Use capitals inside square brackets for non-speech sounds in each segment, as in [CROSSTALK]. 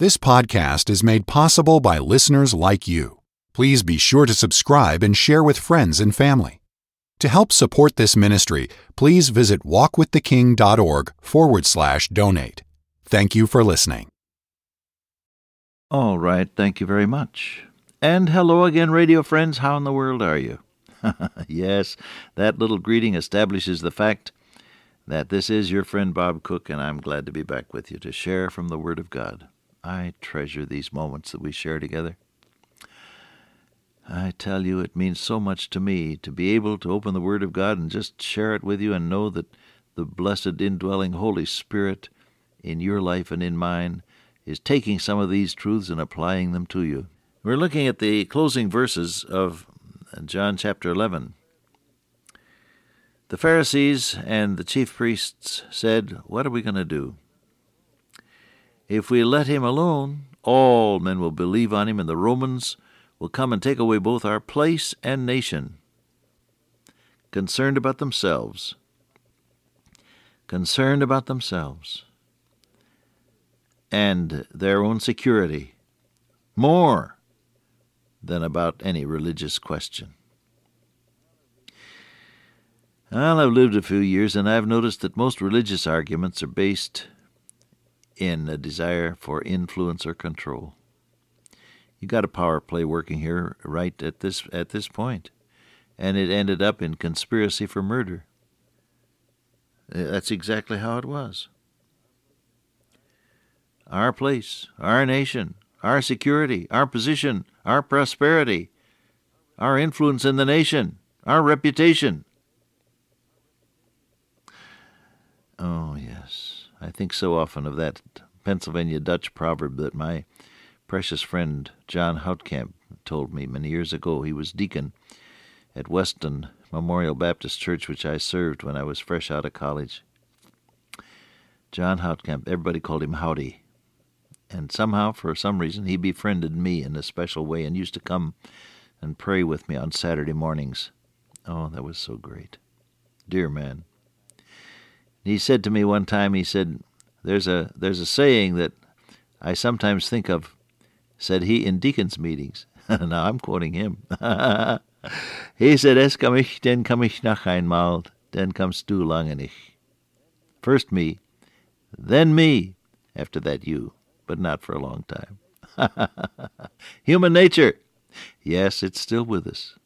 This podcast is made possible by listeners like you. Please be sure to subscribe and share with friends and family. To help support this ministry, please visit walkwiththeking.org forward slash donate. Thank you for listening. All right, thank you very much. And hello again, radio friends. How in the world are you? [LAUGHS] yes, that little greeting establishes the fact that this is your friend Bob Cook, and I'm glad to be back with you to share from the Word of God. I treasure these moments that we share together. I tell you, it means so much to me to be able to open the Word of God and just share it with you and know that the blessed indwelling Holy Spirit in your life and in mine is taking some of these truths and applying them to you. We're looking at the closing verses of John chapter 11. The Pharisees and the chief priests said, What are we going to do? If we let him alone, all men will believe on him, and the Romans will come and take away both our place and nation. Concerned about themselves. Concerned about themselves and their own security more than about any religious question. Well, I've lived a few years and I've noticed that most religious arguments are based in a desire for influence or control. You got a power play working here right at this at this point, and it ended up in conspiracy for murder. Uh, that's exactly how it was. Our place, our nation, our security, our position, our prosperity, our influence in the nation, our reputation. Oh, yes. I think so often of that Pennsylvania Dutch proverb that my precious friend John Houtkamp told me many years ago. He was deacon at Weston Memorial Baptist Church, which I served when I was fresh out of college. John Houtkamp, everybody called him Howdy. And somehow, for some reason, he befriended me in a special way and used to come and pray with me on Saturday mornings. Oh, that was so great. Dear man. He said to me one time, he said, There's a there's a saying that I sometimes think of, said he in deacons' meetings. [LAUGHS] now I'm quoting him. [LAUGHS] he said, Es komm ich, denn komm ich noch einmal, then kommst du lange nicht. First me, then me, after that you, but not for a long time. [LAUGHS] Human nature. Yes, it's still with us.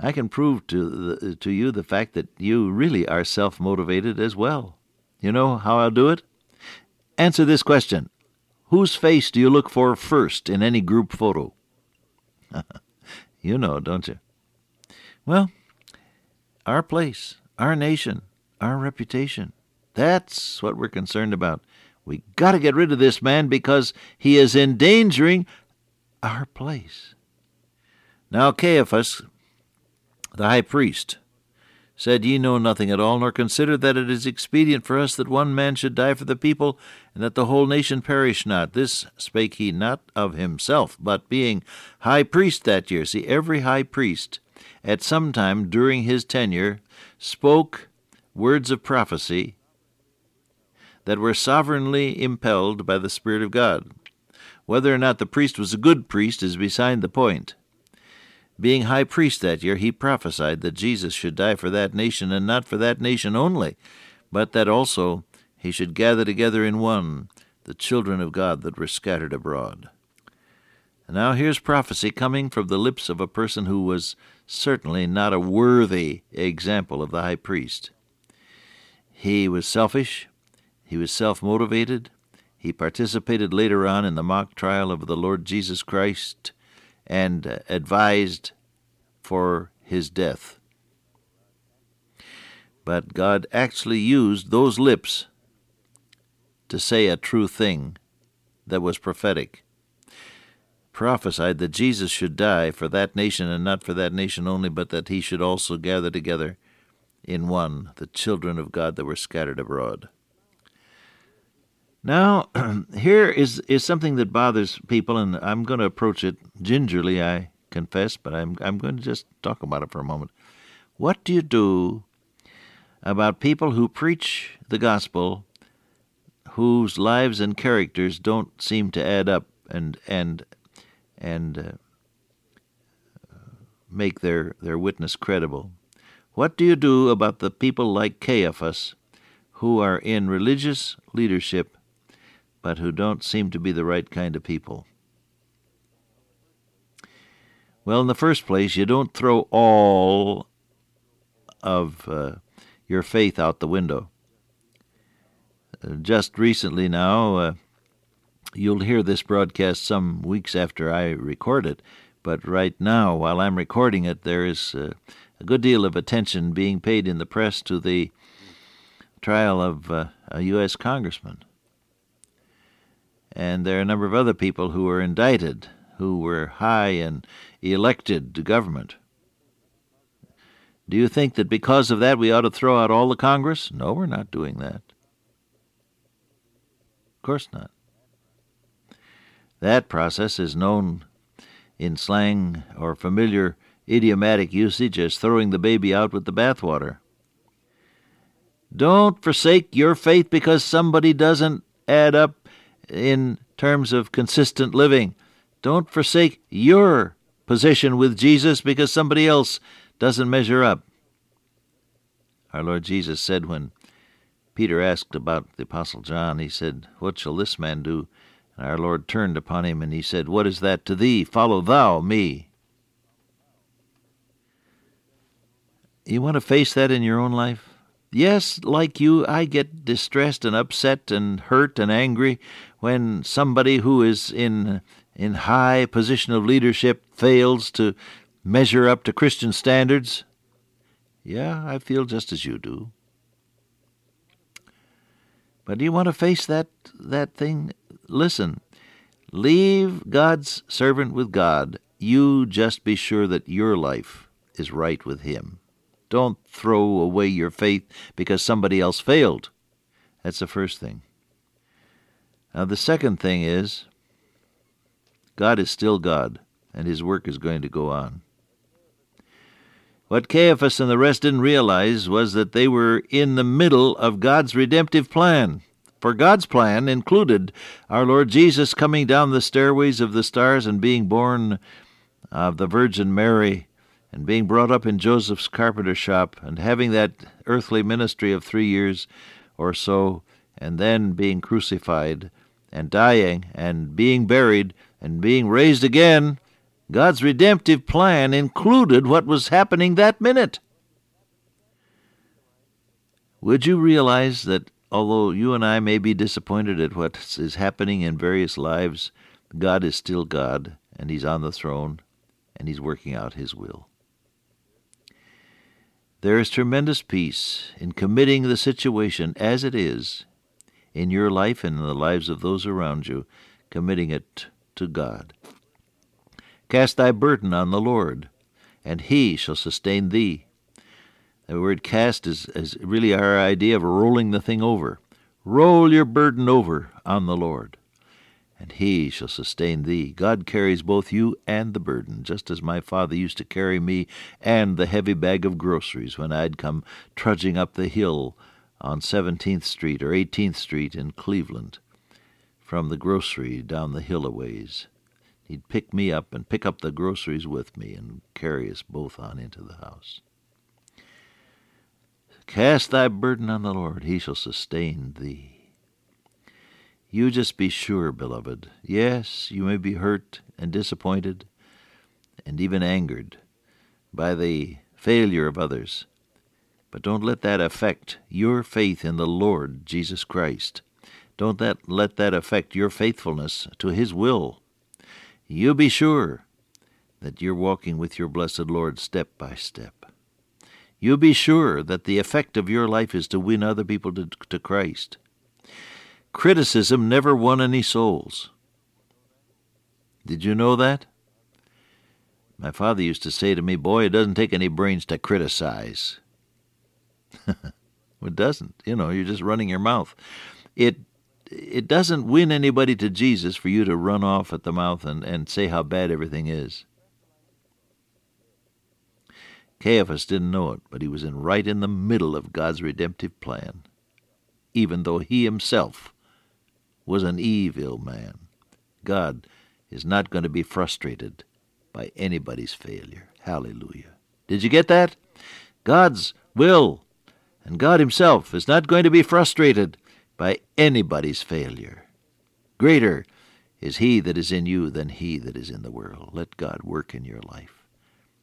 I can prove to the, to you the fact that you really are self-motivated as well. You know how I'll do it? Answer this question. Whose face do you look for first in any group photo? [LAUGHS] you know, don't you? Well, our place, our nation, our reputation. That's what we're concerned about. We got to get rid of this man because he is endangering our place. Now Caiaphas the high priest, said, Ye know nothing at all, nor consider that it is expedient for us that one man should die for the people, and that the whole nation perish not. This spake he not of himself, but being high priest that year. See, every high priest at some time during his tenure spoke words of prophecy that were sovereignly impelled by the Spirit of God. Whether or not the priest was a good priest is beside the point. Being high priest that year, he prophesied that Jesus should die for that nation, and not for that nation only, but that also he should gather together in one the children of God that were scattered abroad. Now here's prophecy coming from the lips of a person who was certainly not a worthy example of the high priest. He was selfish, he was self motivated, he participated later on in the mock trial of the Lord Jesus Christ and advised for his death. But God actually used those lips to say a true thing that was prophetic. Prophesied that Jesus should die for that nation, and not for that nation only, but that he should also gather together in one the children of God that were scattered abroad. Now, [CLEARS THROAT] here is, is something that bothers people, and I'm going to approach it gingerly, I confess, but I'm, I'm going to just talk about it for a moment. What do you do about people who preach the gospel whose lives and characters don't seem to add up and and and uh, make their, their witness credible. What do you do about the people like Caiaphas who are in religious leadership but who don't seem to be the right kind of people? Well, in the first place, you don't throw all of uh, your faith out the window. Uh, just recently now, uh, you'll hear this broadcast some weeks after I record it, but right now, while I'm recording it, there is uh, a good deal of attention being paid in the press to the trial of uh, a U.S. congressman. And there are a number of other people who were indicted who were high and elected to government. Do you think that because of that we ought to throw out all the Congress? No, we're not doing that. Of course not. That process is known in slang or familiar idiomatic usage as throwing the baby out with the bathwater. Don't forsake your faith because somebody doesn't add up in terms of consistent living. Don't forsake your position with Jesus because somebody else doesn't measure up. Our Lord Jesus said when Peter asked about the Apostle John, he said, What shall this man do? And our Lord turned upon him and he said, What is that to thee? Follow thou me. You want to face that in your own life? Yes, like you, I get distressed and upset and hurt and angry when somebody who is in in high position of leadership fails to measure up to Christian standards? Yeah, I feel just as you do. But do you want to face that that thing? Listen, leave God's servant with God. You just be sure that your life is right with Him. Don't throw away your faith because somebody else failed. That's the first thing. Now, the second thing is God is still God, and his work is going to go on. What Caiaphas and the rest didn't realize was that they were in the middle of God's redemptive plan. For God's plan included our Lord Jesus coming down the stairways of the stars and being born of the Virgin Mary and being brought up in Joseph's carpenter shop and having that earthly ministry of three years or so, and then being crucified and dying and being buried and being raised again, God's redemptive plan included what was happening that minute. Would you realize that although you and I may be disappointed at what is happening in various lives, God is still God, and He's on the throne, and He's working out His will? There is tremendous peace in committing the situation as it is in your life and in the lives of those around you, committing it to God. Cast thy burden on the Lord, and he shall sustain thee. The word cast is, is really our idea of rolling the thing over. Roll your burden over on the Lord, and he shall sustain thee. God carries both you and the burden, just as my father used to carry me and the heavy bag of groceries when I'd come trudging up the hill on 17th Street or 18th Street in Cleveland from the grocery down the hill a ways. He'd pick me up and pick up the groceries with me and carry us both on into the house. Cast thy burden on the Lord, he shall sustain thee. You just be sure, beloved. Yes, you may be hurt and disappointed and even angered by the failure of others, but don't let that affect your faith in the Lord Jesus Christ. Don't that, let that affect your faithfulness to His will. You be sure that you're walking with your blessed Lord step by step. You be sure that the effect of your life is to win other people to, to Christ. Criticism never won any souls. Did you know that? My father used to say to me, Boy, it doesn't take any brains to criticize. [LAUGHS] it doesn't. You know, you're just running your mouth. It it doesn't win anybody to Jesus for you to run off at the mouth and, and say how bad everything is. Caiaphas didn't know it, but he was in right in the middle of God's redemptive plan, even though he himself was an evil man. God is not going to be frustrated by anybody's failure. Hallelujah. Did you get that? God's will and God Himself is not going to be frustrated by anybody's failure. Greater is He that is in you than he that is in the world. Let God work in your life.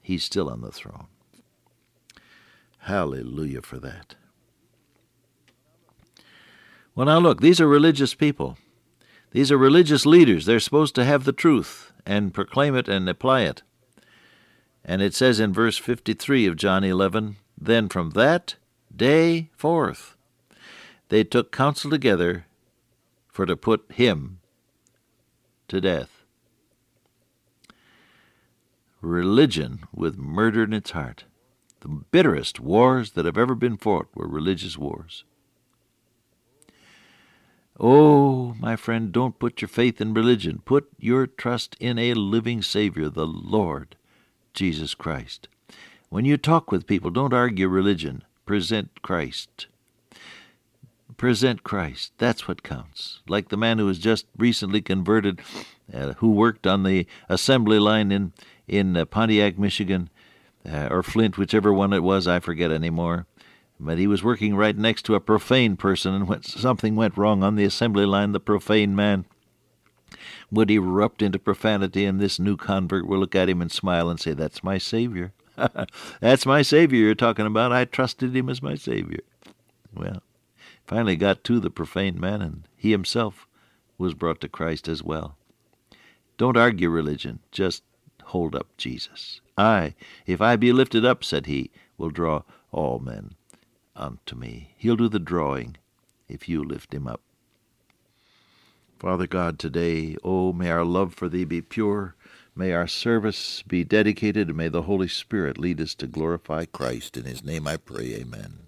He's still on the throne. Hallelujah for that. Well, now look, these are religious people. These are religious leaders. They're supposed to have the truth and proclaim it and apply it. And it says in verse 53 of John 11 Then from that day forth they took counsel together for to put him to death. Religion with murder in its heart. The bitterest wars that have ever been fought were religious wars. Oh, my friend, don't put your faith in religion. Put your trust in a living Savior, the Lord Jesus Christ. When you talk with people, don't argue religion. Present Christ. Present Christ. That's what counts. Like the man who was just recently converted, uh, who worked on the assembly line in in uh, Pontiac, Michigan, uh, or Flint, whichever one it was, I forget anymore. But he was working right next to a profane person, and when something went wrong on the assembly line, the profane man would erupt into profanity, and this new convert would look at him and smile and say, That's my Savior. [LAUGHS] That's my Savior you're talking about. I trusted him as my Savior. Well, finally got to the profane man, and he himself was brought to Christ as well. Don't argue religion, just hold up Jesus. I, if I be lifted up, said he, will draw all men unto me. He'll do the drawing if you lift him up. Father God, today, oh, may our love for thee be pure. May our service be dedicated, and may the Holy Spirit lead us to glorify Christ. In his name I pray, amen.